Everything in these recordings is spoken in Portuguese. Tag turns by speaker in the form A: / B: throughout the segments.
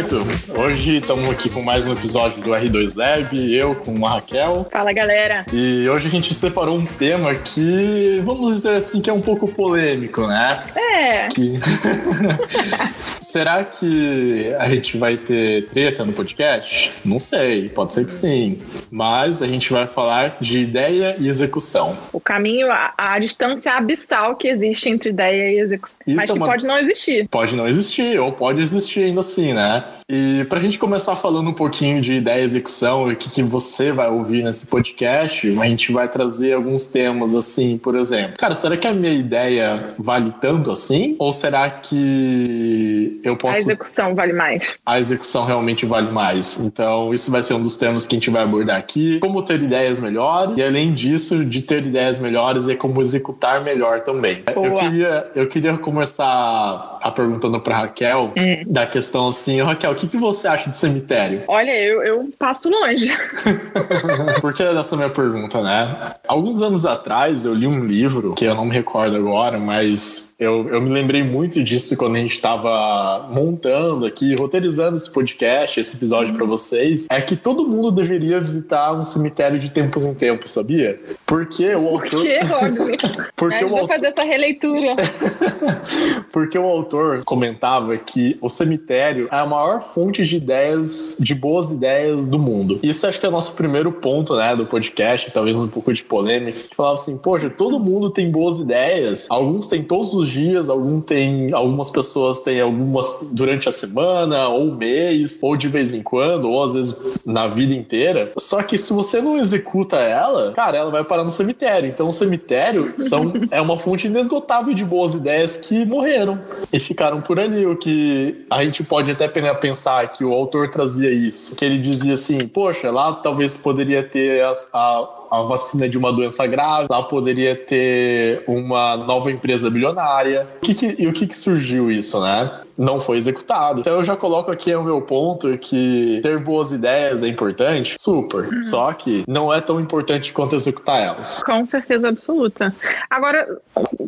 A: certo? Hoje estamos aqui com mais um episódio do R2 Lab, eu com a Raquel.
B: Fala, galera.
A: E hoje a gente separou um tema que, vamos dizer assim, que é um pouco polêmico, né?
B: É.
A: Que... Será que a gente vai ter treta no podcast? Não sei, pode ser que sim. Mas a gente vai falar de ideia e execução.
B: O caminho, a, a distância abissal que existe entre ideia e execução.
A: Isso
B: Mas
A: é
B: que
A: uma-
B: pode não existir.
A: Pode não existir, ou pode existir ainda assim, né? E pra gente começar falando um pouquinho de ideia e execução e o que, que você vai ouvir nesse podcast, a gente vai trazer alguns temas assim, por exemplo. Cara, será que a minha ideia vale tanto assim? Ou será que eu
B: A
A: posso.
B: execução vale mais.
A: a execução realmente vale mais. Então, isso vai ser um dos temas que a gente vai abordar aqui. Como ter ideias melhores, e além disso, de ter ideias melhores, é como executar melhor também. Eu queria, eu queria começar a perguntando para Raquel
B: Hum.
A: da questão assim, Raquel, que, que você acha de cemitério?
B: Olha, eu, eu passo longe.
A: Por que dessa minha pergunta, né? Alguns anos atrás eu li um livro, que eu não me recordo agora, mas eu, eu me lembrei muito disso quando a gente estava montando aqui, roteirizando esse podcast, esse episódio pra vocês. É que todo mundo deveria visitar um cemitério de tempos em tempos, sabia? Porque o
B: Por
A: autor.
B: que, Rodney?
A: Porque
B: vou
A: autor
B: fazer essa releitura.
A: porque o autor comentava que o cemitério é a maior fonte de ideias, de boas ideias do mundo. Isso acho que é o nosso primeiro ponto, né, do podcast, talvez um pouco de polêmica, falava assim, poxa, todo mundo tem boas ideias, alguns têm todos os dias, algum tem, algumas pessoas têm algumas durante a semana, ou um mês, ou de vez em quando, ou às vezes na vida inteira. Só que se você não executa ela, cara, ela vai parar no cemitério. Então o cemitério são, é uma fonte inesgotável de boas ideias que morreram e ficaram por ali. O que a gente pode até pena- pensar que o autor trazia isso. Que ele dizia assim, poxa, lá talvez poderia ter a- a a vacina de uma doença grave, lá poderia ter uma nova empresa bilionária. O que que- e o que, que surgiu isso, né? Não foi executado. Então eu já coloco aqui o meu ponto que ter boas ideias é importante, super. Só que não é tão importante quanto executar elas.
B: Com certeza absoluta. Agora,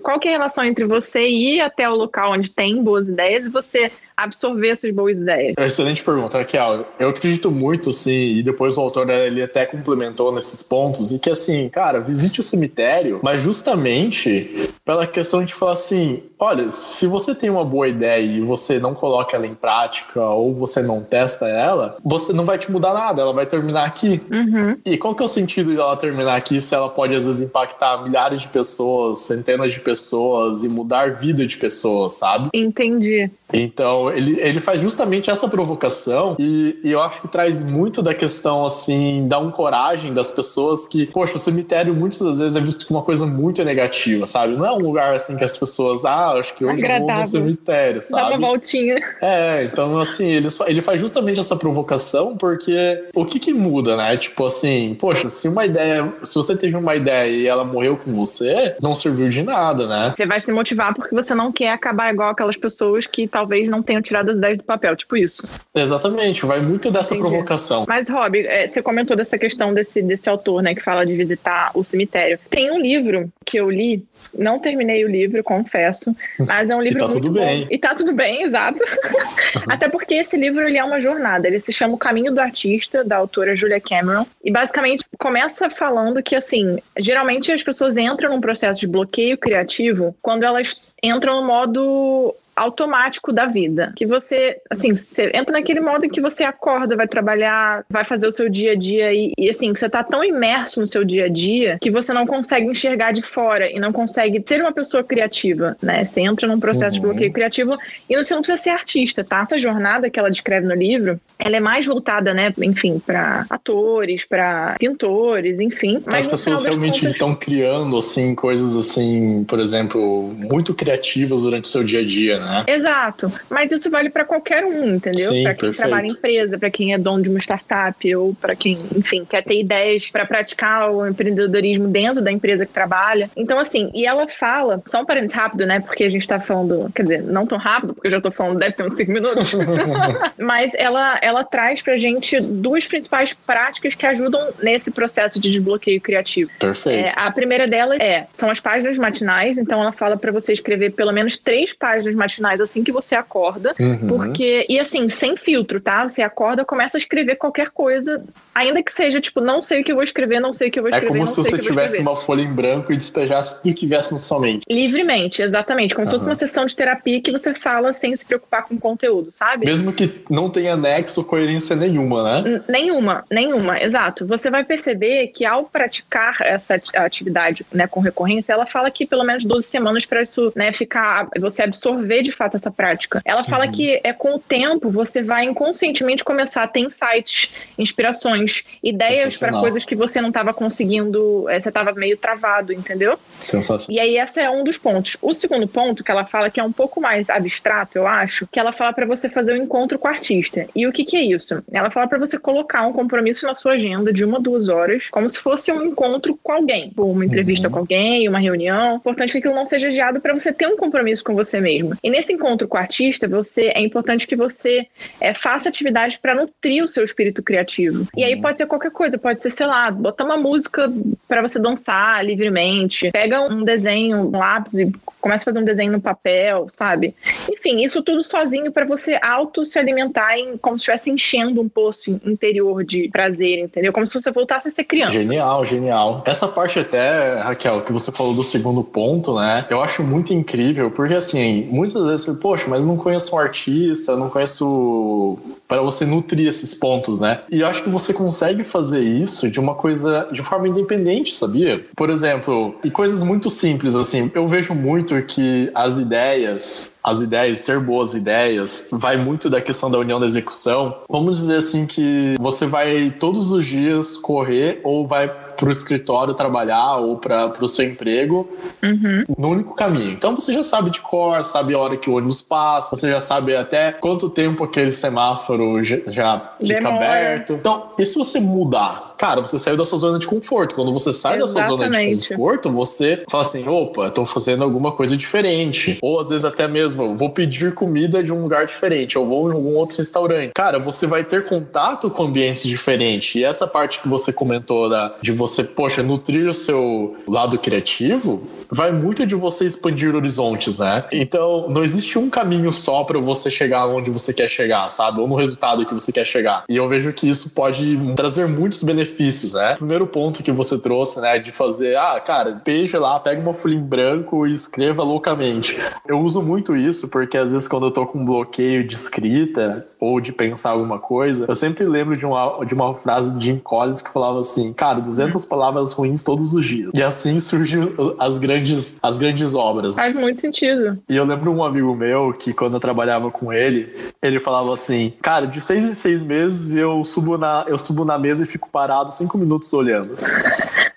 B: qual que é a relação entre você ir até o local onde tem boas ideias e você absorver essas boas ideias?
A: Excelente pergunta, Raquel. Eu acredito muito, sim, e depois o autor ele até complementou nesses pontos, e que assim, cara, visite o cemitério, mas justamente pela questão de falar assim: olha, se você tem uma boa ideia e você não coloca ela em prática ou você não testa ela, você não vai te mudar nada, ela vai terminar aqui.
B: Uhum.
A: E qual que é o sentido dela terminar aqui se ela pode às vezes impactar milhares de pessoas, centenas de pessoas e mudar a vida de pessoas, sabe?
B: Entendi.
A: Então, ele, ele faz justamente essa provocação e, e eu acho que traz muito da questão, assim, da um coragem das pessoas que, poxa, o cemitério muitas das vezes é visto como uma coisa muito negativa, sabe? Não é um lugar, assim, que as pessoas, ah, acho que hoje eu vou no cemitério,
B: Dá uma
A: sabe?
B: voltinha.
A: É, então, assim, ele, só- ele faz justamente essa provocação porque o que que muda, né? Tipo assim, poxa, se uma ideia, se você teve uma ideia e ela morreu com você, não serviu de nada, né?
B: Você vai se motivar porque você não quer acabar igual aquelas pessoas que talvez não tenham tirado as ideias do papel, tipo isso.
A: Exatamente, vai muito dessa
B: Entendi.
A: provocação.
B: Mas, Rob, é, você comentou dessa questão desse, desse autor, né, que fala de visitar o cemitério. Tem um livro que eu li, não terminei o livro, confesso, mas é um livro
A: tá
B: muito
A: tudo
B: bom.
A: bem.
B: E tá tudo bem, exato. Até porque esse livro ele é uma jornada, ele se chama O Caminho do Artista, da autora Julia Cameron, e basicamente começa falando que, assim, geralmente as pessoas entram num processo de bloqueio criativo quando elas entram no modo automático da vida. Que você, assim, você entra naquele modo em que você acorda, vai trabalhar, vai fazer o seu dia a dia e, e assim, você tá tão imerso no seu dia a dia que você não consegue enxergar de fora e não consegue ser uma pessoa criativa, né? Você entra num processo de
A: Uhum.
B: bloqueio criativo e você não precisa ser artista, tá? Essa jornada que ela descreve no livro, ela é mais voltada, né, enfim, para atores, para pintores, enfim. Mas
A: As pessoas realmente
B: contas-
A: estão criando, assim, coisas assim, por exemplo, muito criativas durante o seu dia a dia, né?
B: Exato. Mas isso vale para qualquer um, entendeu? Para quem
A: perfeito.
B: trabalha em empresa, para quem é dono de uma startup ou para quem, enfim, quer ter ideias para praticar o empreendedorismo dentro da empresa que trabalha. Então, assim, e ela fala, só um parênteses rápido, né? Porque a gente tá falando, quer dizer, não tão rápido, porque eu já tô falando, deve ter uns cinco minutos. Mas ela, ela traz pra gente duas principais práticas que ajudam nesse processo de desbloqueio criativo.
A: Perfeito.
B: É, a primeira delas é, são as páginas matinais, então ela fala para você escrever pelo menos três páginas matinais matinais assim que você acorda,
A: Uhum.
B: porque e assim, sem filtro, tá? Você acorda, começa a escrever qualquer coisa, ainda que seja tipo, não sei o que eu vou escrever, não sei o que eu vou
A: É
B: escrever,
A: como
B: não
A: se você tivesse uma folha em branco e despejasse tudo que viesse na sua mente.
B: Livremente, exatamente. Como se fosse uma sessão de terapia que você fala sem se preocupar com o conteúdo, sabe?
A: Mesmo que não tenha nexo ou coerência nenhuma, né?
B: N- Nenhuma, nenhuma, exato. Você vai perceber que ao praticar essa ati- atividade né, com recorrência, ela fala que pelo menos 12 semanas para isso né, ficar, você absorver de fato essa prática. Ela fala
A: Uhum.
B: que é com o tempo você vai inconscientemente começar a ter insights, inspirações, ideias para coisas que você não estava conseguindo, eh, você estava meio travado, entendeu?
A: Sensacional.
B: E aí, esse é um dos pontos. O segundo ponto que ela fala, que é um pouco mais abstrato, eu acho, que ela fala para você fazer o um encontro com o artista. E o que, que é isso? Ela fala para você colocar um compromisso na sua agenda de uma, duas horas, como se fosse um encontro com alguém. Tipo, Uma entrevista
A: Uhum.
B: com alguém, uma reunião. Importante que aquilo não seja adiado para você ter um compromisso com você mesmo. E nesse encontro com o artista, você é importante que você é, faça atividades para nutrir o seu espírito criativo. E aí
A: Uhum.
B: pode ser qualquer coisa, pode ser, sei lá, botar uma música para você dançar livremente, pega um desenho, um lápis e começa a fazer um desenho no papel, sabe? Enfim, isso tudo sozinho para você auto se alimentar em, como se estivesse enchendo um poço interior de prazer, entendeu? Como se você voltasse a ser criança.
A: Genial, genial. Essa parte até, Raquel, que você falou do segundo ponto, né? Eu acho muito incrível, porque assim, muitas vezes você, poxa, mas não conheço um artista, não conheço para você nutrir esses pontos, né? E eu acho que você consegue fazer isso de uma coisa, de forma independente, sabia? Por exemplo, e coisas muito simples, assim, eu vejo muito que as ideias, as ideias, ter boas ideias, vai muito da questão da união da execução. Vamos dizer assim que você vai todos os dias correr ou vai para o escritório trabalhar ou para o seu emprego
B: Uhum.
A: no único caminho. Então você já sabe de cor, sabe a hora que o ônibus passa, você já sabe até quanto tempo aquele semáforo já, fica
B: Demora.
A: aberto. Então, e se você mudar? Cara, você saiu da sua zona de conforto. Quando você sai da sua zona de
B: Exatamente.
A: conforto, você fala assim: opa, tô fazendo alguma coisa diferente. Ou às vezes até mesmo, vou pedir comida de um lugar diferente, eu vou em algum outro restaurante. Cara, você vai ter contato com ambientes diferentes. E essa parte que você comentou da, de você, poxa, nutrir o seu lado criativo, vai muito de você expandir horizontes, né? Então, não existe um caminho só para você chegar onde você quer chegar, sabe? Ou no resultado que você quer chegar. E eu vejo que isso pode trazer muitos benefícios, né? Primeiro ponto que você trouxe, né, de fazer, ah, cara, peixe lá, pega uma folha em branco e escreva loucamente. Eu uso muito isso porque às vezes quando eu tô com um bloqueio de escrita ou de pensar alguma coisa, eu sempre lembro de uma, de uma frase de Jim Collins que falava assim, cara, 200 palavras ruins todos os dias. E assim surgem as grandes, as grandes obras.
B: Faz muito sentido.
A: E eu lembro um amigo meu que quando eu trabalhava com ele, ele falava assim, cara, de seis em seis meses eu subo na, eu subo na mesa e fico parado cinco minutos olhando.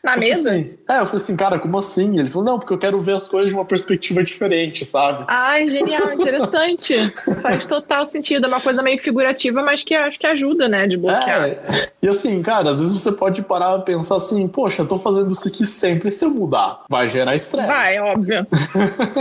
B: Na
A: Eu
B: mesa?
A: assim, é, eu falei assim, cara, como assim? Ele falou, não, porque eu quero ver as coisas de uma perspectiva diferente, sabe?
B: Ai, genial, interessante. Faz total sentido. É uma coisa meio figurativa, mas que acho que ajuda, né, de bloquear.
A: É, e assim, cara, às vezes você pode parar e pensar assim, poxa, eu tô fazendo isso aqui sempre, se eu mudar? Vai gerar estresse.
B: Vai, óbvio.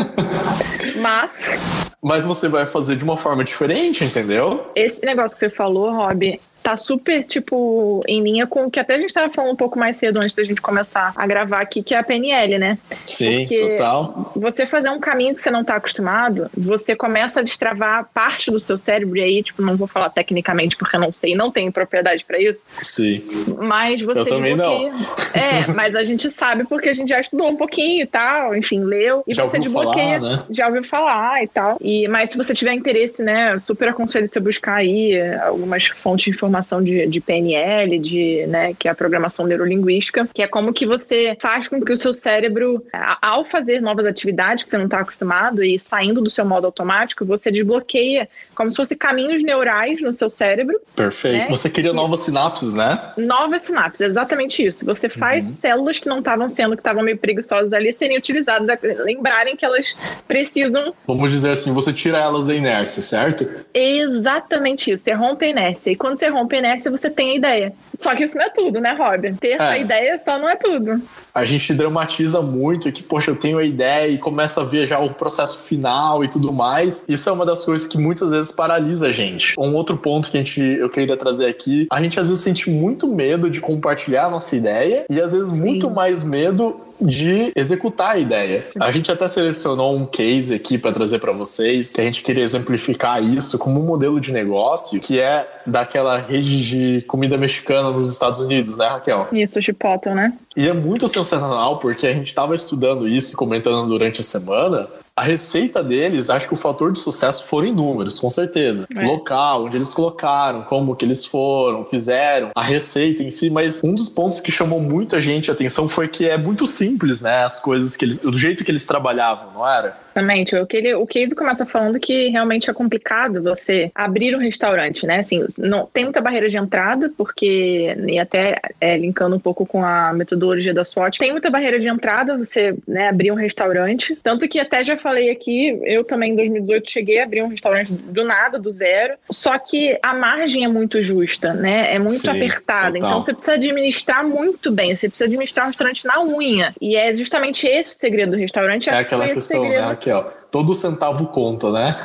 B: Mas
A: Mas você vai fazer de uma forma diferente, entendeu?
B: esse negócio que você falou, Rob, tá super, tipo, em linha com o que até a gente tava falando um pouco mais cedo antes da gente começar a gravar aqui, que é a PNL, né?
A: Sim,
B: Porque-
A: total.
B: Você fazer um caminho que você não tá acostumado, você começa a destravar parte do seu cérebro, e aí, tipo, não vou falar tecnicamente porque eu não sei, não tenho propriedade pra isso,
A: Sim.
B: mas você
A: Eu também
B: desbloqueia. É, mas a gente sabe porque a gente já estudou um pouquinho e tal, enfim, leu, e
A: Já
B: você desbloqueia,
A: falar, né?
B: já ouviu falar e tal. E, mas se você tiver interesse, né, super aconselho você buscar aí algumas fontes de informação de, de PNL, de, né, que é a programação neurolinguística, que é como que você faz com que o seu cérebro, ao fazer novas atividades que você não está acostumado e saindo do seu modo automático, você desbloqueia como se fosse caminhos neurais no seu cérebro
A: Perfeito.
B: né?
A: Você cria
B: Que-
A: novas sinapses, né?
B: Novas sinapses, exatamente isso. Você faz
A: Uhum.
B: células que não estavam sendo, que estavam meio preguiçosas ali, serem utilizadas, a- lembrarem que elas precisam
A: Vamos dizer assim, você tira elas da inércia, certo?
B: exatamente isso. Você rompe a inércia. E quando você rompe a inércia, você tem a ideia. Só que isso não é tudo, né, Rob? Ter a
A: É.
B: ideia só não é tudo.
A: A gente dramatiza muito que, poxa, eu tenho a ideia e começa a ver já o processo final e tudo mais. Isso é uma das coisas que muitas vezes paralisa a gente. Um outro ponto que a gente, eu queria trazer aqui, a gente às vezes sente muito medo de compartilhar a nossa ideia e às vezes muito mais medo de executar a ideia. A gente até selecionou um case aqui para trazer para vocês, que a gente queria exemplificar isso como um modelo de negócio que é daquela rede de comida mexicana nos Estados Unidos, né, Raquel?
B: Isso, Chipotle, né?
A: E é muito sensacional porque a gente estava estudando isso e comentando durante a semana a receita deles, acho que o fator de sucesso foram em números, com certeza. É. Local, onde eles colocaram, como que eles foram, fizeram, a receita em si, mas um dos pontos que chamou muito a gente a atenção foi que é muito simples, né? As coisas que eles, do jeito que eles trabalhavam, não era?
B: Exatamente. O, que ele, o Casey começa falando que realmente é complicado você abrir um restaurante, né? Assim, não, tem muita barreira de entrada, porque, e até é, linkando um pouco com a metodologia da SWOT, tem muita barreira de entrada você né, abrir um restaurante. Tanto que até já falei aqui, eu também em 2018 cheguei a abrir um restaurante do nada, do zero. Só que a margem é muito justa, né? É muito Sim, apertada. Total. Então você precisa administrar muito bem. Você precisa administrar um restaurante na unha. E é justamente esse o segredo do restaurante.
A: É aquela questão, né, segredo... né? aqui, ó. Todo centavo conta, né?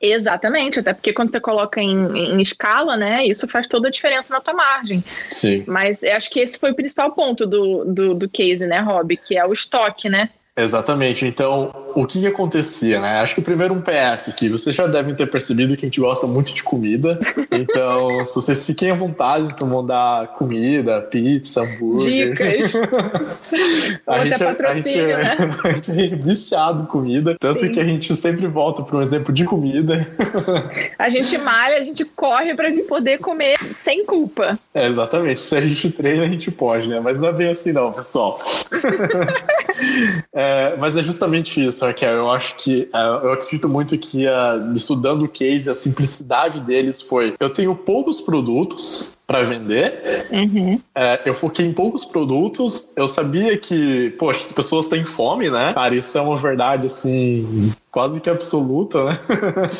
B: Exatamente, até porque quando você coloca em, em, escala, né, isso faz toda a diferença na tua margem.
A: Sim.
B: Mas eu acho que esse foi o principal ponto do, do, do case, né, Rob? Que é o estoque, né?
A: Exatamente. Então, o que, que, acontecia, né? Acho que primeiro um PS aqui. Vocês já devem ter percebido que a gente gosta muito de comida. Então, se vocês fiquem à vontade para mandar comida, pizza, hambúrguer.
B: Dicas.
A: a, gente, é, a, gente, é, né? a gente é viciado em comida. Tanto Sim. que a gente sempre volta para um exemplo de comida.
B: a gente malha, a gente corre para poder comer sem culpa.
A: É, exatamente. Se a gente treina, a gente pode, né? Mas não é bem assim, não, pessoal. é, mas é justamente isso, Raquel. Eu acho que é, eu acredito muito que uh, estudando o case, a simplicidade deles foi: eu tenho poucos produtos para vender.
B: Uhum.
A: É, eu foquei em poucos produtos. Eu sabia que, poxa, as pessoas têm fome, né? Cara, isso é uma verdade assim quase que absoluta, né?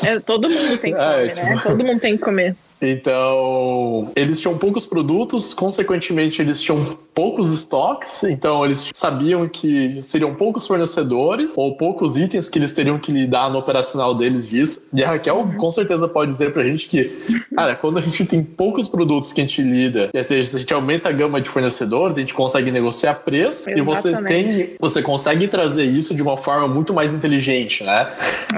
B: É, todo mundo tem é, fome, é, tipo... né? Todo mundo tem que comer.
A: Então, eles tinham poucos produtos, consequentemente, eles tinham poucos estoques, então eles sabiam que seriam poucos fornecedores ou poucos itens que eles teriam que lidar no operacional deles disso. E a Raquel com certeza pode dizer pra gente que, cara, quando a gente tem poucos produtos que a gente lida, e seja, se a gente aumenta a gama de fornecedores, a gente consegue negociar preço Exatamente. e você tem, você consegue trazer isso de uma forma muito mais inteligente, né?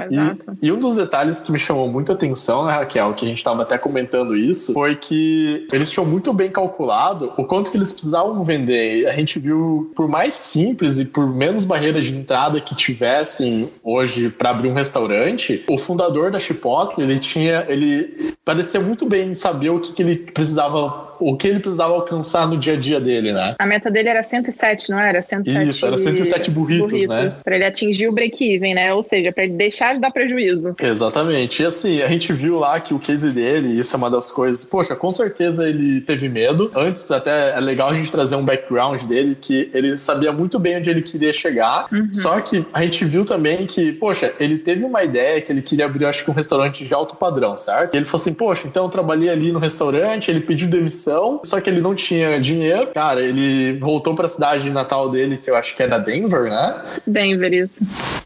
B: Exato.
A: E, e um dos detalhes que me chamou muito a atenção, né, Raquel, que a gente estava até comentando isso, foi que eles tinham muito bem calculado o quanto que eles precisavam vender. A gente viu, por mais simples e por menos barreiras de entrada que tivessem hoje para abrir um restaurante, o fundador da Chipotle, ele tinha, ele parecia muito bem saber o que, que ele precisava o que ele precisava alcançar no dia a dia dele, né?
B: A meta dele era 107, não era? 107
A: Isso, era 107 burritos, burritos né?
B: Para ele atingir o break-even, né? Ou seja, para ele deixar de dar prejuízo.
A: Exatamente. E assim, a gente viu lá que o case dele, isso é uma das coisas. Poxa, com certeza ele teve medo. Antes, até é legal a gente trazer um background dele, que ele sabia muito bem onde ele queria chegar. Uhum. Só que a gente viu também que, poxa, ele teve uma ideia que ele queria abrir, acho que um restaurante de alto padrão, certo? E ele falou assim: poxa, então eu trabalhei ali no restaurante, ele pediu demissão só que ele não tinha dinheiro. Cara, ele voltou para a cidade natal dele, que eu acho que era Denver, né?
B: Denver, isso.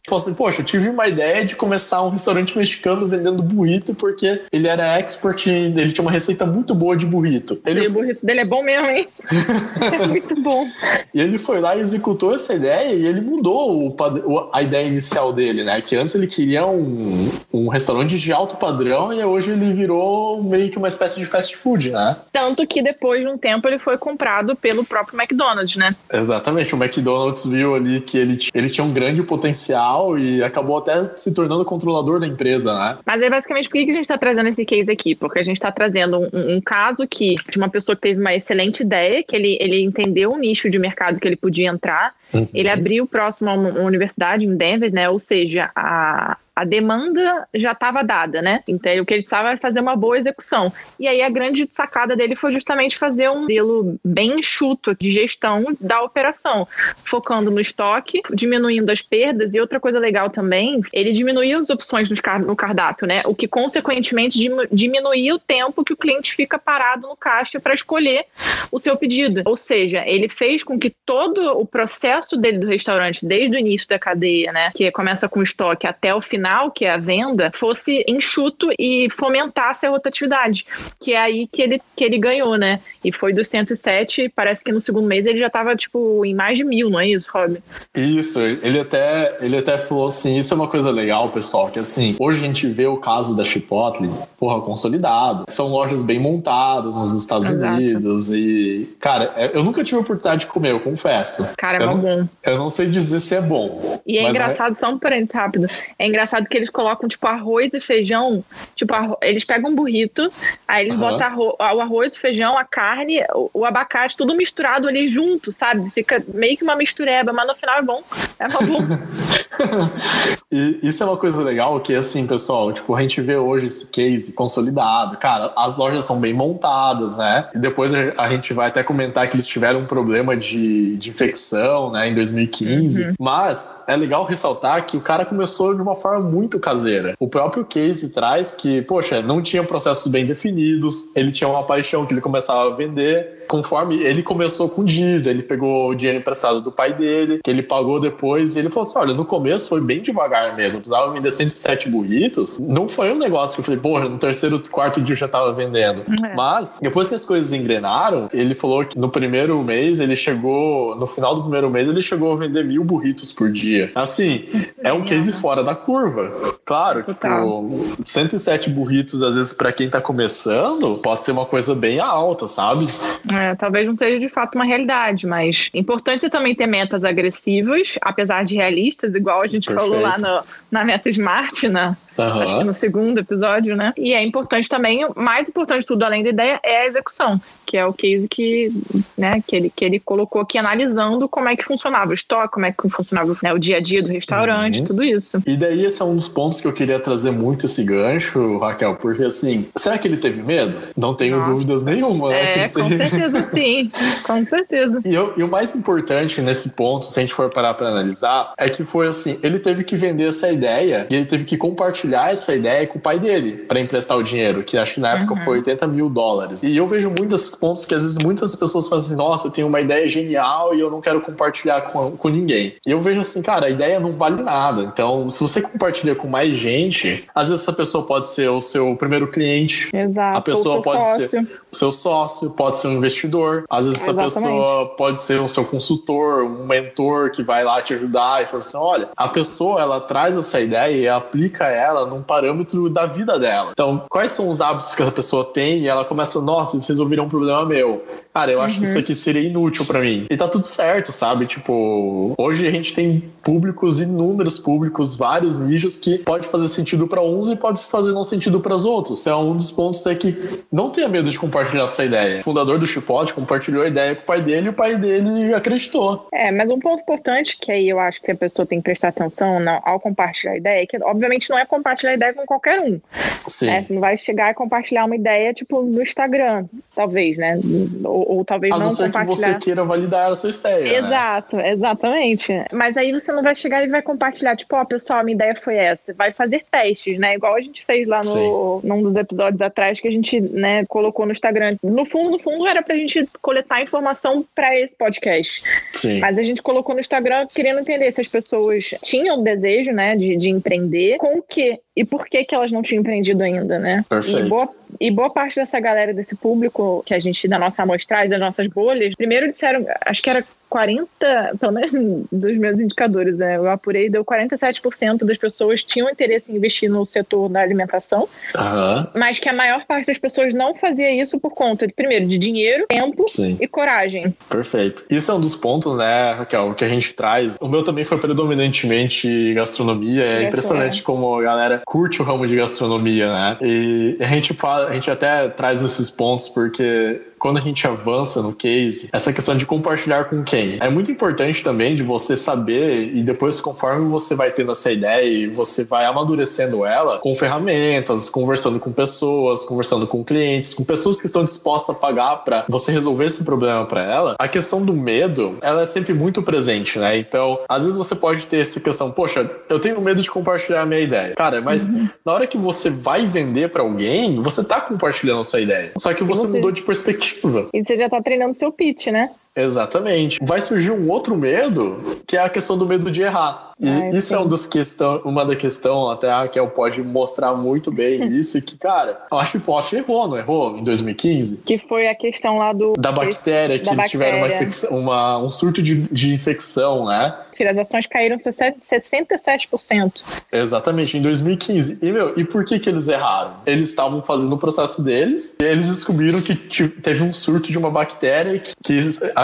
A: Falou assim, poxa, eu tive uma ideia de começar um restaurante mexicano vendendo burrito, porque ele era export, ele tinha uma receita muito boa de burrito.
B: Ele... E o burrito dele é bom mesmo, hein? é muito bom.
A: E ele foi lá e executou essa ideia e ele mudou o, a ideia inicial dele, né? Que antes ele queria um, um restaurante de alto padrão e hoje ele virou meio que uma espécie de fast food, né?
B: Tanto que depois de um tempo ele foi comprado pelo próprio McDonald's, né?
A: Exatamente. O McDonald's viu ali que ele, ele tinha um grande potencial e acabou até se tornando controlador da empresa, né?
B: Mas é basicamente por que a gente está trazendo esse case aqui? Porque a gente está trazendo um, um, caso que de uma pessoa que teve uma excelente ideia, que ele, ele entendeu o nicho de mercado que ele podia entrar, uhum. ele abriu próximo a uma universidade em Denver, né? Ou seja, a, a demanda já estava dada, né? Então o que ele precisava era fazer uma boa execução. E aí a grande sacada dele foi justamente fazer um modelo bem enxuto de gestão da operação, focando no estoque, diminuindo as perdas e outra coisa legal também, ele diminuiu as opções no cardápio, né? O que consequentemente diminuía o tempo que o cliente fica parado no caixa para escolher o seu pedido. Ou seja, ele fez com que todo o processo dele do restaurante, desde o início da cadeia, né, que começa com o estoque até o final final, que é a venda, fosse enxuto e fomentasse a rotatividade, que é aí que ele, que ele ganhou, né? E foi dos 107, parece que no segundo mês ele já tava, tipo, em mais de mil, não é isso, Rob?
A: Isso, ele até, ele até falou assim, isso é uma coisa legal, pessoal, que assim, hoje a gente vê o caso da Chipotle, porra, consolidado. São lojas bem montadas nos Estados Exato. Unidos e, cara, é, eu nunca tive a oportunidade de comer, eu confesso.
B: Cara, é
A: eu,
B: bom.
A: Eu não sei dizer se é bom.
B: E é engraçado, é... só um parênteses rápido, é engraçado que eles colocam, tipo, arroz e feijão, tipo, arro... eles pegam um burrito, aí eles uhum. botam arro... o arroz, o feijão, a carne, o, o abacate, tudo misturado ali junto, sabe? Fica meio que uma mistureba, mas no final é bom. É bom.
A: e isso é uma coisa legal que, assim, pessoal, tipo, a gente vê hoje esse case consolidado. Cara, as lojas são bem montadas, né? E depois a gente vai até comentar que eles tiveram um problema de, de infecção, né, em 2015. Uhum. Mas é legal ressaltar que o cara começou de uma forma muito caseira. O próprio case traz que, poxa, não tinha processos bem definidos, ele tinha uma paixão que ele começava a vender. Conforme ele começou com dívida, ele pegou o dinheiro emprestado do pai dele, que ele pagou depois, e ele falou assim: olha, no começo foi bem devagar mesmo, precisava vender 107 burritos. Não foi um negócio que eu falei, porra, no terceiro, quarto dia eu já tava vendendo. É. Mas, depois que as coisas engrenaram, ele falou que no primeiro mês ele chegou, no final do primeiro mês, ele chegou a vender mil burritos por dia. Assim, é um case fora da curva. Claro, Total. tipo, 107 burritos, às vezes, para quem tá começando, pode ser uma coisa bem alta, sabe?
B: É, talvez não seja de fato uma realidade, mas é importante você também ter metas agressivas, apesar de realistas, igual a gente Perfeito. falou lá no, na meta Smart, né? Uhum. Acho que no segundo episódio, né? E é importante também, mais importante de tudo, além da ideia, é a execução, que é o case que, né, que, ele, que ele colocou aqui analisando como é que funcionava o estoque, como é que funcionava né, o dia a dia do restaurante, uhum. tudo isso.
A: E daí esse é um dos pontos que eu queria trazer muito esse gancho, Raquel, porque assim, será que ele teve medo? Não tenho Nossa. dúvidas nenhuma.
B: Né, é, com teve... certeza sim, com certeza.
A: E, eu, e o mais importante nesse ponto, se a gente for parar para analisar, é que foi assim, ele teve que vender essa ideia e ele teve que compartilhar compartilhar essa ideia com o pai dele para emprestar o dinheiro, que acho que na época uhum. foi 80 mil dólares. E eu vejo muitos pontos que às vezes muitas pessoas falam assim: nossa, eu tenho uma ideia genial e eu não quero compartilhar com, com ninguém. E eu vejo assim, cara, a ideia não vale nada. Então, se você compartilha com mais gente, às vezes essa pessoa pode ser o seu primeiro cliente.
B: Exato.
A: A pessoa pode
B: sócio.
A: ser o seu sócio, pode ser um investidor. Às vezes essa Exatamente. pessoa pode ser o seu consultor, um mentor que vai lá te ajudar e fala assim: olha, a pessoa ela traz essa ideia e aplica ela ela num parâmetro da vida dela. Então, quais são os hábitos que a pessoa tem e ela começa, nossa, isso resolveria um problema meu. Cara, eu acho uhum. que isso uhum. aqui seria inútil para mim. E tá tudo certo, sabe? Tipo, hoje a gente tem públicos, inúmeros públicos, vários nichos que pode fazer sentido para uns e pode fazer não sentido para os outros. Então, um dos pontos é que não tenha medo de compartilhar sua ideia. O fundador do Chipotle compartilhou a ideia com o pai dele e o pai dele acreditou.
B: É, mas um ponto importante que aí eu acho que a pessoa tem que prestar atenção ao compartilhar a ideia é que, obviamente, não é compartilhar compartilhar ideia com qualquer um. Sim. Né? Você não vai chegar e compartilhar uma ideia, tipo, no Instagram, talvez, né? Ou, ou talvez
A: a
B: não, não
A: ser
B: compartilhar.
A: que você queira validar a sua ideia.
B: Né? Exato, né? exatamente. Mas aí você não vai chegar e vai compartilhar, tipo, ó, oh, pessoal, minha ideia foi essa. Vai fazer testes, né? Igual a gente fez lá no, num dos episódios atrás que a gente, né, colocou no Instagram. No fundo, no fundo, era pra gente coletar informação para esse podcast.
A: Sim.
B: Mas a gente colocou no Instagram querendo entender se as pessoas tinham desejo, né, de, de empreender, com o que que e por que que elas não tinham empreendido ainda, né?
A: Perfeito.
B: E boa, e boa parte dessa galera, desse público que a gente, da nossa amostragem, das nossas bolhas, primeiro disseram, acho que era 40, pelo menos dos meus indicadores, né, eu apurei, deu 47% das pessoas tinham interesse em investir no setor da alimentação,
A: uhum.
B: mas que a maior parte das pessoas não fazia isso por conta, de, primeiro, de dinheiro, tempo Sim. e coragem.
A: Perfeito. Isso é um dos pontos, né, Raquel, que a gente traz. O meu também foi predominantemente gastronomia. É impressionante como a galera curte o ramo de gastronomia, né? E a gente fala, a gente até traz esses pontos porque quando a gente avança no case, essa questão de compartilhar com quem. É muito importante também de você saber e depois, conforme você vai tendo essa ideia e você vai amadurecendo ela com ferramentas, conversando com pessoas, conversando com clientes, com pessoas que estão dispostas a pagar para você resolver esse problema para ela, a questão do medo, ela é sempre muito presente, né? Então, às vezes você pode ter essa questão, poxa, eu tenho medo de compartilhar a minha ideia. Cara, mas uhum. na hora que você vai vender para alguém, você tá compartilhando a sua ideia. Só que você, você... mudou de perspectiva
B: e você já tá treinando seu pitch, né?
A: Exatamente. Vai surgir um outro medo, que é a questão do medo de errar. E ah, isso sim. é um dos questão, uma da questão, até a Raquel pode mostrar muito bem isso, que, cara, eu acho que o Post errou, não errou? Em 2015?
B: Que foi a questão lá do.
A: Da bactéria, que da eles bactéria. tiveram uma infecção, uma, um surto de, de infecção, né?
B: As ações caíram 67%.
A: Exatamente, em 2015. E, meu, e por que que eles erraram? Eles estavam fazendo o processo deles e eles descobriram que teve um surto de uma bactéria que, que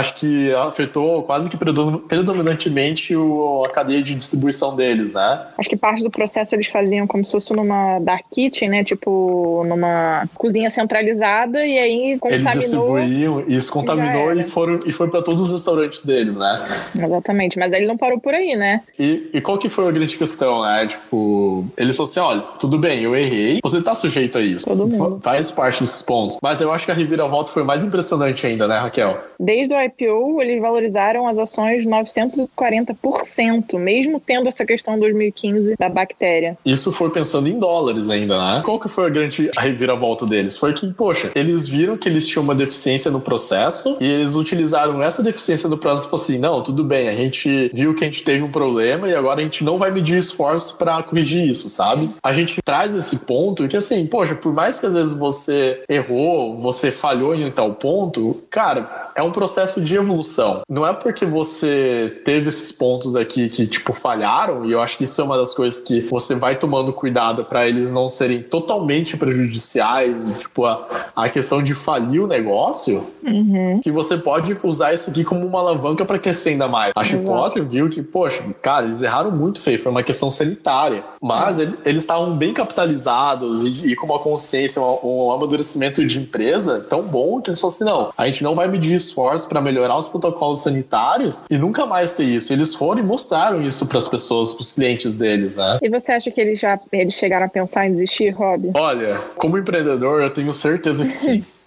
A: acho que afetou quase que predominantemente o, a cadeia de distribuição deles, né?
B: Acho que parte do processo eles faziam como se fosse numa dark kitchen, né? Tipo, numa cozinha centralizada e aí contaminou.
A: Eles distribuíam, isso contaminou e, foram, e foi para todos os restaurantes deles, né?
B: Exatamente, mas ele não parou por aí, né?
A: E, e qual que foi a grande questão, né? Tipo, eles falaram assim, olha, tudo bem, eu errei, você tá sujeito a isso. Todo mundo. Faz parte desses pontos. Mas eu acho que a reviravolta foi mais impressionante ainda, né, Raquel?
B: Desde o IPO, eles valorizaram as ações 940%, mesmo tendo essa questão 2015 da bactéria.
A: Isso foi pensando em dólares ainda, né? Qual que foi a grande reviravolta deles? Foi que, poxa, eles viram que eles tinham uma deficiência no processo e eles utilizaram essa deficiência no processo falaram assim, não, tudo bem, a gente viu que a gente teve um problema e agora a gente não vai medir esforços para corrigir isso, sabe? A gente traz esse ponto que assim, poxa, por mais que às vezes você errou, você falhou em tal ponto, cara, é um processo de evolução. Não é porque você teve esses pontos aqui que, tipo, falharam, e eu acho que isso é uma das coisas que você vai tomando cuidado para eles não serem totalmente prejudiciais, tipo, a, a questão de falir o negócio, uhum. que você pode usar isso aqui como uma alavanca para crescer ainda mais. A Chipotle viu que, poxa, cara, eles erraram muito feio, foi uma questão sanitária, mas uhum. ele, eles estavam bem capitalizados e, e, com uma consciência, um, um amadurecimento de empresa tão bom que eles falaram assim, não, a gente não vai medir esforços para melhorar os protocolos sanitários e nunca mais ter isso. Eles foram e mostraram isso para as pessoas, para os clientes deles, né?
B: E você acha que eles já eles chegaram a pensar em desistir, Rob?
A: Olha, como empreendedor, eu tenho certeza que sim.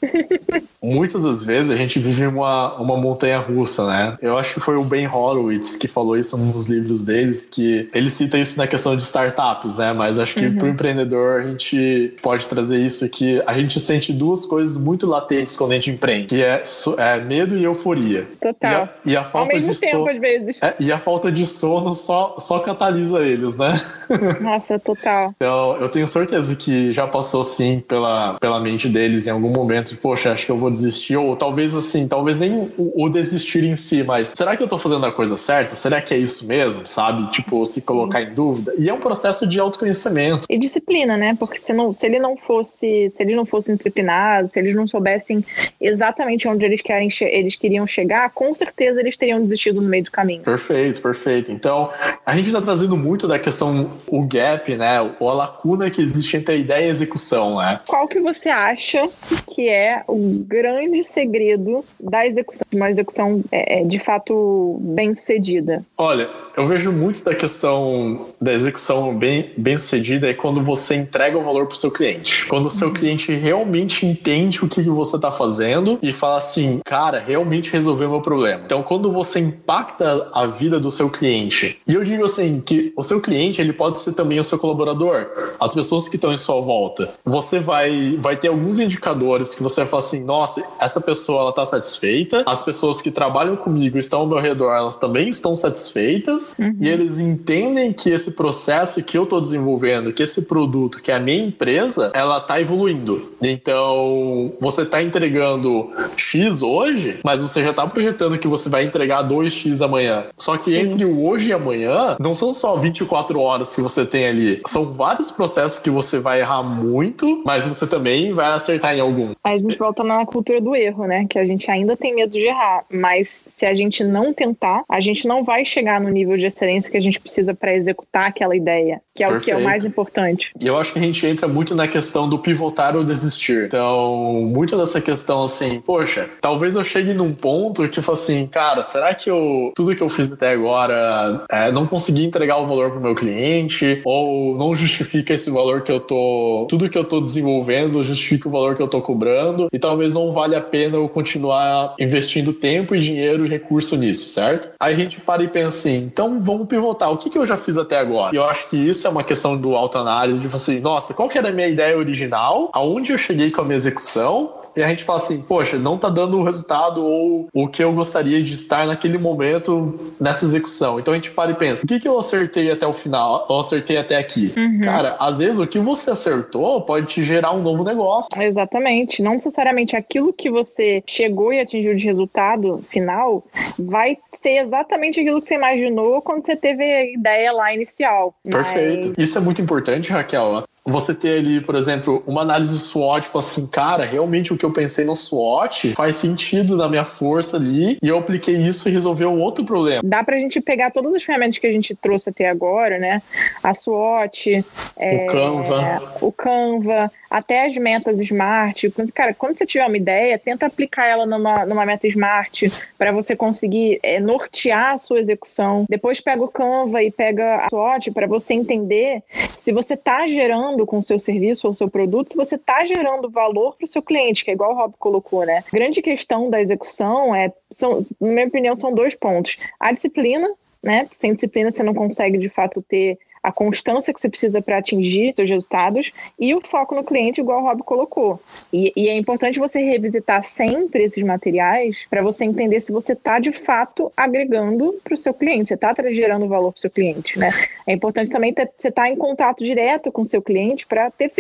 A: Muitas das vezes a gente vive uma, uma montanha russa, né? Eu acho que foi o Ben Horowitz que falou isso nos livros deles, que ele cita isso na questão de startups, né? Mas acho que uhum. para o empreendedor a gente pode trazer isso que a gente sente duas coisas muito latentes quando a gente empreende, que é, é medo e euforia.
B: Total. E a,
A: e a falta
B: Ao mesmo
A: de
B: tempo,
A: sono,
B: às vezes.
A: É, e a falta de sono só, só catalisa eles, né?
B: Nossa, total.
A: Então, eu tenho certeza que já passou sim pela, pela mente deles em algum momento de, poxa, acho que eu vou desistir, ou talvez assim, talvez nem o, o, desistir em si, mas será que eu tô fazendo a coisa certa? Será que é isso mesmo, sabe? Tipo, se colocar em dúvida. E é um processo de autoconhecimento.
B: E disciplina, né? Porque se, não, se ele não fosse, se eles não fossem disciplinados, se eles não soubessem exatamente onde eles, querem, eles queriam chegar, com certeza eles teriam desistido no meio do caminho.
A: Perfeito, perfeito. Então, a gente tá trazendo muito da questão, o gap, né? Ou a lacuna que existe entre a ideia e a execução, né?
B: Qual que você acha que é o grande segredo da execução, uma execução é, é, de fato bem sucedida?
A: Olha, eu vejo muito da questão da execução bem, bem sucedida é quando você entrega o valor para o seu cliente. Quando o seu uhum. cliente realmente entende o que, que você está fazendo e fala assim, cara, realmente resolveu meu problema. Então, quando você impacta a vida do seu cliente, e eu digo assim, que o seu cliente ele pode ser também o seu colaborador, as pessoas que estão em sua volta. Você vai, vai ter alguns indicadores que você vai falar assim, nossa, essa pessoa ela está satisfeita, as pessoas que trabalham comigo estão ao meu redor, elas também estão satisfeitas uhum. e eles entendem que esse processo que eu estou desenvolvendo, que esse produto, que é a minha empresa, ela está evoluindo. Então, você está entregando X hoje, mas você já está projetando que você vai entregar 2X amanhã. Só que Sim. entre o hoje e amanhã, não são só 24 horas que você tem ali, são vários processos que você vai errar muito, mas você também vai acertar em algum.
B: Aí a gente volta na cultura do erro, né? Que a gente ainda tem medo de errar, mas se a gente não tentar, a gente não vai chegar no nível de excelência que a gente precisa para executar aquela ideia, que é Perfeito. o que é o mais importante.
A: E eu acho que a gente entra muito na questão do pivotar ou desistir. Então, muito dessa questão assim, poxa, talvez eu chegue num ponto que eu falo assim, cara, será que eu tudo que eu fiz até agora é, não consegui entregar o valor para o meu cliente ou não justifica esse valor que eu tô, tudo que eu tô desenvolvendo justifica o valor que eu tô cobrando e talvez não vale a pena eu continuar investindo tempo e dinheiro e recurso nisso, certo? Aí a gente para e pensa assim, então vamos pivotar. O que, que eu já fiz até agora? E eu acho que isso é uma questão do autoanálise, de você, nossa, qual que era a minha ideia original? Aonde eu cheguei com a minha execução? E a gente fala assim, poxa, não tá dando o resultado ou o que eu gostaria de estar naquele momento nessa execução. Então a gente para e pensa, o que, que eu acertei até o final? Eu acertei até aqui. Uhum. Cara, às vezes o que você acertou pode te gerar um novo negócio.
B: Exatamente. Não necessariamente aquilo que você chegou e atingiu de resultado final vai ser exatamente aquilo que você imaginou quando você teve a ideia lá inicial.
A: Perfeito. Mas... Isso é muito importante, Raquel você ter ali, por exemplo, uma análise SWOT, falar assim, cara, realmente o que eu pensei no SWOT faz sentido na minha força ali, e eu apliquei isso e resolveu um outro problema.
B: Dá pra gente pegar todas as ferramentas que a gente trouxe até agora, né? A SWOT,
A: o é, Canva,
B: o Canva, até as metas smart. Cara, quando você tiver uma ideia, tenta aplicar ela numa, numa meta smart para você conseguir é, nortear a sua execução. Depois pega o Canva e pega a SWOT para você entender se você está gerando com o seu serviço ou seu produto, se você está gerando valor para o seu cliente, que é igual o Rob colocou, né? Grande questão da execução é, são, na minha opinião, são dois pontos. A disciplina, né? Sem disciplina você não consegue de fato ter a constância que você precisa para atingir seus resultados e o foco no cliente, igual o Rob colocou. E, e é importante você revisitar sempre esses materiais para você entender se você está de fato agregando para o seu cliente, você está gerando valor para o seu cliente, né? É importante também ter, você estar tá em contato direto com o seu cliente para ter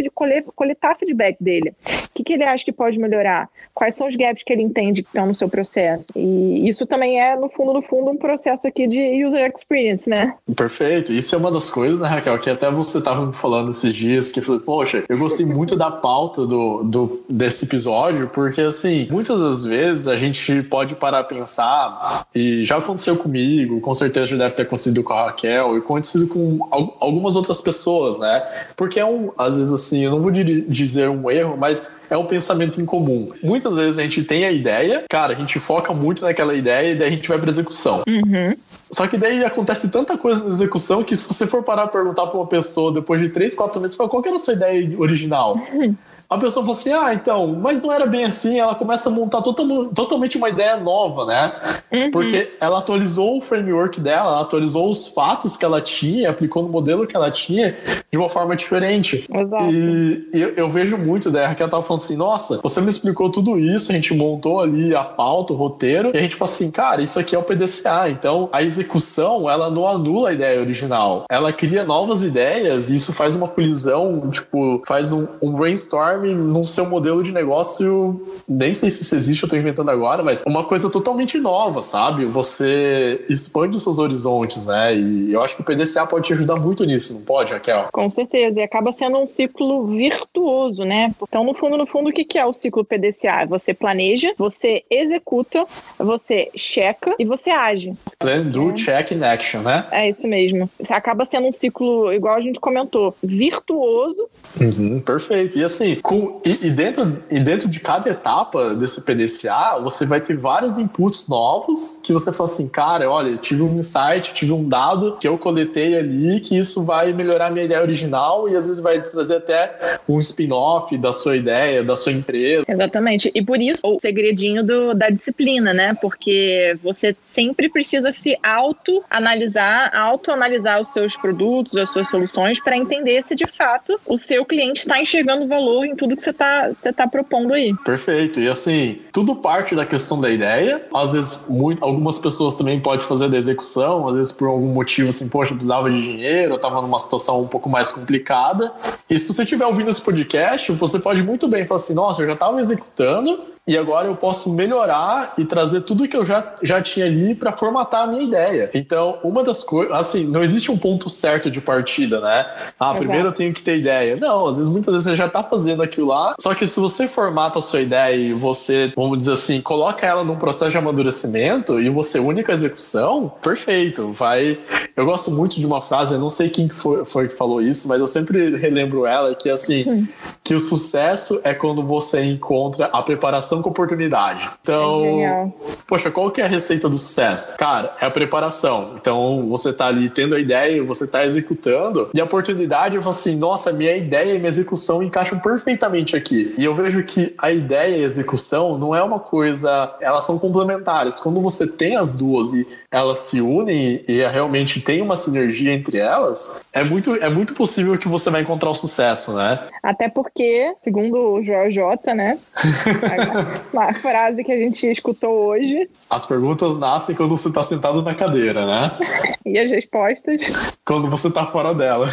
B: coletar feedback dele. O que, que ele acha que pode melhorar? Quais são os gaps que ele entende que estão no seu processo? E isso também é, no fundo, no fundo, um processo aqui de user experience, né?
A: Perfeito. Isso é uma das coisas coisa, né, Raquel, que até você estava me falando esses dias, que eu falei, poxa, eu gostei muito da pauta do, do, desse episódio, porque, assim, muitas das vezes a gente pode parar a pensar, e já aconteceu comigo, com certeza já deve ter acontecido com a Raquel, e acontecido com algumas outras pessoas, né? Porque é um, às vezes, assim, eu não vou dizer um erro, mas é um pensamento incomum. Muitas vezes a gente tem a ideia, cara, a gente foca muito naquela ideia e daí a gente vai pra execução.
B: Uhum.
A: Só que daí acontece tanta coisa na execução que se você for parar a perguntar pra uma pessoa depois de três, quatro meses, fala, qual que era a sua ideia original? A pessoa fala assim: ah, então, mas não era bem assim. Ela começa a montar total, totalmente uma ideia nova, né? Uhum. Porque ela atualizou o framework dela, ela atualizou os fatos que ela tinha, aplicou no modelo que ela tinha de uma forma diferente.
B: Exato.
A: E, e eu, eu, vejo muito, né? A Raquel tava falando assim: nossa, você me explicou tudo isso, a gente montou ali a pauta, o roteiro, e a gente fala assim, cara, isso aqui é o PDCA. Então, a execução, ela não anula a ideia original. Ela cria novas ideias e isso faz uma colisão, tipo, faz um, um brainstorm no seu modelo de negócio, nem sei se isso existe, eu estou inventando agora, mas uma coisa totalmente nova, sabe? Você expande os seus horizontes, né? E eu acho que o PDCA pode te ajudar muito nisso, não pode, Raquel?
B: Com certeza, e acaba sendo um ciclo virtuoso, né? Então, no fundo, no fundo, o que é o ciclo PDCA? Você planeja, você executa, você checa e você age.
A: Plan, do, é. check and action, né?
B: É isso mesmo. Acaba sendo um ciclo, igual a gente comentou, virtuoso.
A: Uhum, perfeito. E assim, com, e, e, dentro, e dentro de cada etapa desse PDCA, você vai ter vários inputs novos que você fala assim, cara, olha, tive um insight, tive um dado que eu coletei ali, que isso vai melhorar minha ideia original e às vezes vai trazer até um spin-off da sua ideia, da sua empresa.
B: Exatamente. E por isso o segredinho do, da disciplina, né? Porque você sempre precisa se auto-analisar, auto-analisar os seus produtos, as suas soluções, para entender se de fato o seu cliente está enxergando valor em tudo que você está você tá propondo aí.
A: Perfeito. E assim, tudo parte da questão da ideia. Às vezes, muito, algumas pessoas também podem fazer da execução, às vezes por algum motivo assim, poxa, eu precisava de dinheiro, eu estava numa situação um pouco mais complicada. E se você estiver ouvindo esse podcast, você pode muito bem falar assim, nossa, eu já estava executando, e agora eu posso melhorar e trazer tudo que eu já, já tinha ali para formatar a minha ideia. Então, uma das coisas, assim, não existe um ponto certo de partida, né? Ah, Exato. primeiro eu tenho que ter ideia. Não, às vezes, muitas vezes você já tá fazendo aquilo lá, só que se você formata a sua ideia e você, vamos dizer assim, coloca ela num processo de amadurecimento e você única execução, perfeito. Vai. Eu gosto muito de uma frase, eu não sei quem foi, foi que falou isso, mas eu sempre relembro ela, que é assim, que o sucesso é quando você encontra a preparação preparação com oportunidade. Então,
B: É
A: poxa, qual que é a receita do sucesso? Cara, é a preparação. Então, você tá ali tendo a ideia, você tá executando, e a oportunidade, eu falo assim, nossa, minha ideia e minha execução encaixam perfeitamente aqui. E eu vejo que a ideia e a execução não é uma coisa, elas são complementares. Quando você tem as duas e elas se unem e realmente tem uma sinergia entre elas, é muito, é muito possível que você vai encontrar o sucesso, né?
B: Até porque, segundo o JJ, né? uma frase que a gente escutou hoje.
A: As perguntas nascem quando você está sentado na cadeira, né?
B: E as respostas.
A: Quando você está fora dela.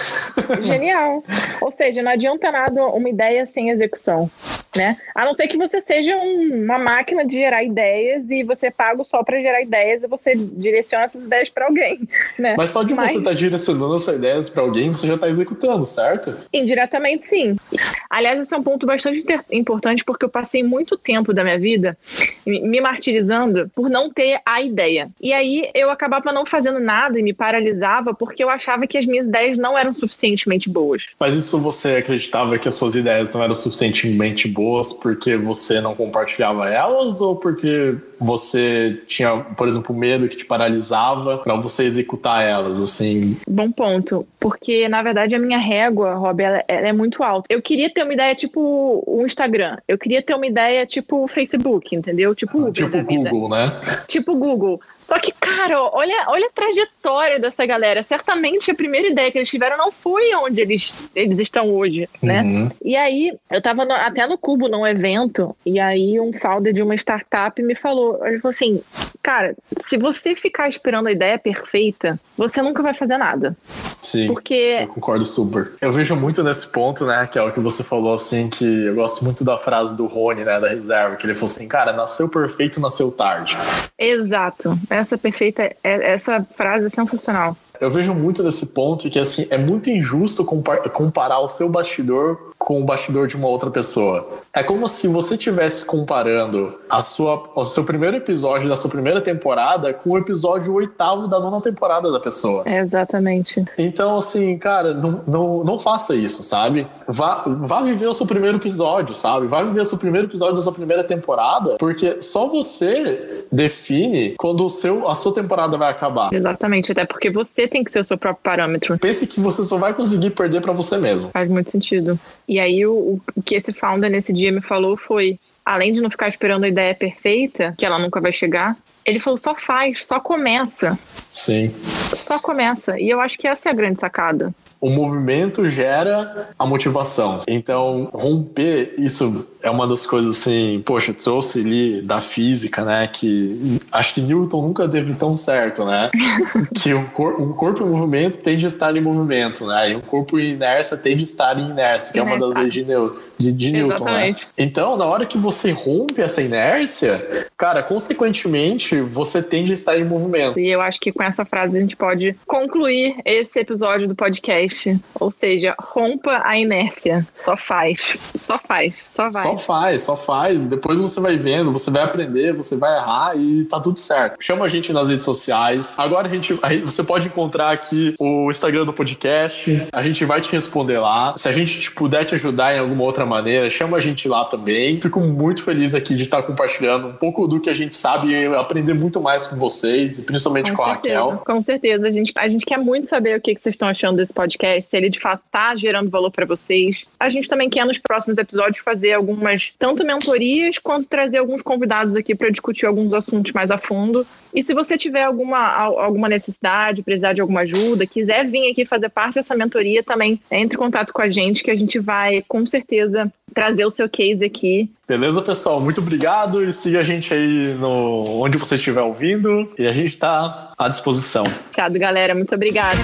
B: Genial. Ou seja, não adianta nada uma ideia sem execução. Né? A não ser que você seja um, uma máquina de gerar ideias e você paga só para gerar ideias e você direciona essas ideias para alguém, né?
A: Mas só de Mas... você estar tá direcionando essas ideias para alguém, você já está executando, certo?
B: Indiretamente, sim. Aliás, esse é um ponto bastante importante porque eu passei muito tempo da minha vida me martirizando por não ter a ideia. E aí eu acabava não fazendo nada e me paralisava porque eu achava que as minhas ideias não eram suficientemente boas.
A: Mas isso você acreditava que as suas ideias não eram suficientemente boas? Boas porque você não compartilhava elas ou porque você tinha, por exemplo, medo que te paralisava para você executar elas, assim?
B: Bom ponto, porque na verdade a minha régua, Rob, ela, ela, é muito alta. Eu queria ter uma ideia tipo o Instagram, eu queria ter uma ideia tipo o Facebook, entendeu? Tipo
A: Uber Tipo Google, né?
B: Tipo Google. Só que, cara, olha, olha a trajetória dessa galera. Certamente a primeira ideia que eles tiveram não foi onde eles, eles estão hoje, né? Uhum. E aí, eu tava no, até no Cubo, num evento, e aí um founder de uma startup me falou, ele falou assim, cara, se você ficar esperando a ideia perfeita, você nunca vai fazer nada.
A: Sim,
B: porque...
A: eu concordo super. Eu vejo muito nesse ponto, né, que é o que você falou, assim, que eu gosto muito da frase do Rony, né, da reserva, que ele falou assim, cara, nasceu perfeito, nasceu tarde.
B: Exato. Essa perfeita, é, essa frase é sensacional.
A: Eu vejo muito nesse ponto que assim é muito injusto comparar o seu bastidor com o bastidor de uma outra pessoa. É como se você estivesse comparando a sua, o seu primeiro episódio da sua primeira temporada com o episódio oitavo da nona temporada da pessoa.
B: É exatamente.
A: Então, assim, cara, não, não, não faça isso, sabe? Vá, vá viver o seu primeiro episódio, sabe? Vá viver o seu primeiro episódio da sua primeira temporada, porque só você define quando o seu, a sua temporada vai acabar.
B: Exatamente, até porque você tem que ser o seu próprio parâmetro.
A: Pense que você só vai conseguir perder para você mesmo.
B: Faz muito sentido. E aí o, o que esse founder nesse dia me falou foi, além de não ficar esperando a ideia perfeita, que ela nunca vai chegar, ele falou só faz, só começa.
A: Sim.
B: Só começa. E eu acho que essa é a grande sacada
A: o movimento gera a motivação. Então, romper isso é uma das coisas assim, poxa, trouxe ali da física, né? Que acho que Newton nunca teve tão certo, né? que um, cor, um, corpo em movimento tende a estar em movimento, né? E um corpo em inércia tende a estar em inércia, que é uma das leis de, de, de Newton, né? Então, na hora que você rompe essa inércia, cara, consequentemente, você tende a estar em movimento.
B: E eu acho que com essa frase a gente pode concluir esse episódio do podcast ou seja, rompa a inércia. Só faz. Só faz. Só vai.
A: Só faz, só faz. Depois você vai vendo, você vai aprender, você vai errar e tá tudo certo. Chama a gente nas redes sociais. Agora a gente, a gente você pode encontrar aqui o Instagram do podcast. A gente vai te responder lá. Se a gente te puder te ajudar em alguma outra maneira, chama a gente lá também. Fico muito feliz aqui de estar compartilhando um pouco do que a gente sabe e aprender muito mais com vocês, principalmente com, com a Raquel.
B: Com certeza. A gente, a gente quer muito saber o que, que vocês estão achando desse podcast se ele de fato está gerando valor para vocês. A gente também quer nos próximos episódios fazer algumas, tanto mentorias, quanto trazer alguns convidados aqui para discutir alguns assuntos mais a fundo. E se você tiver alguma, alguma necessidade, precisar de alguma ajuda, quiser vir aqui fazer parte dessa mentoria, também entre em contato com a gente, que a gente vai com certeza trazer o seu case aqui.
A: Beleza, pessoal? Muito obrigado e siga a gente aí no onde você estiver ouvindo e a gente está à disposição.
B: Obrigado, galera. Muito obrigada.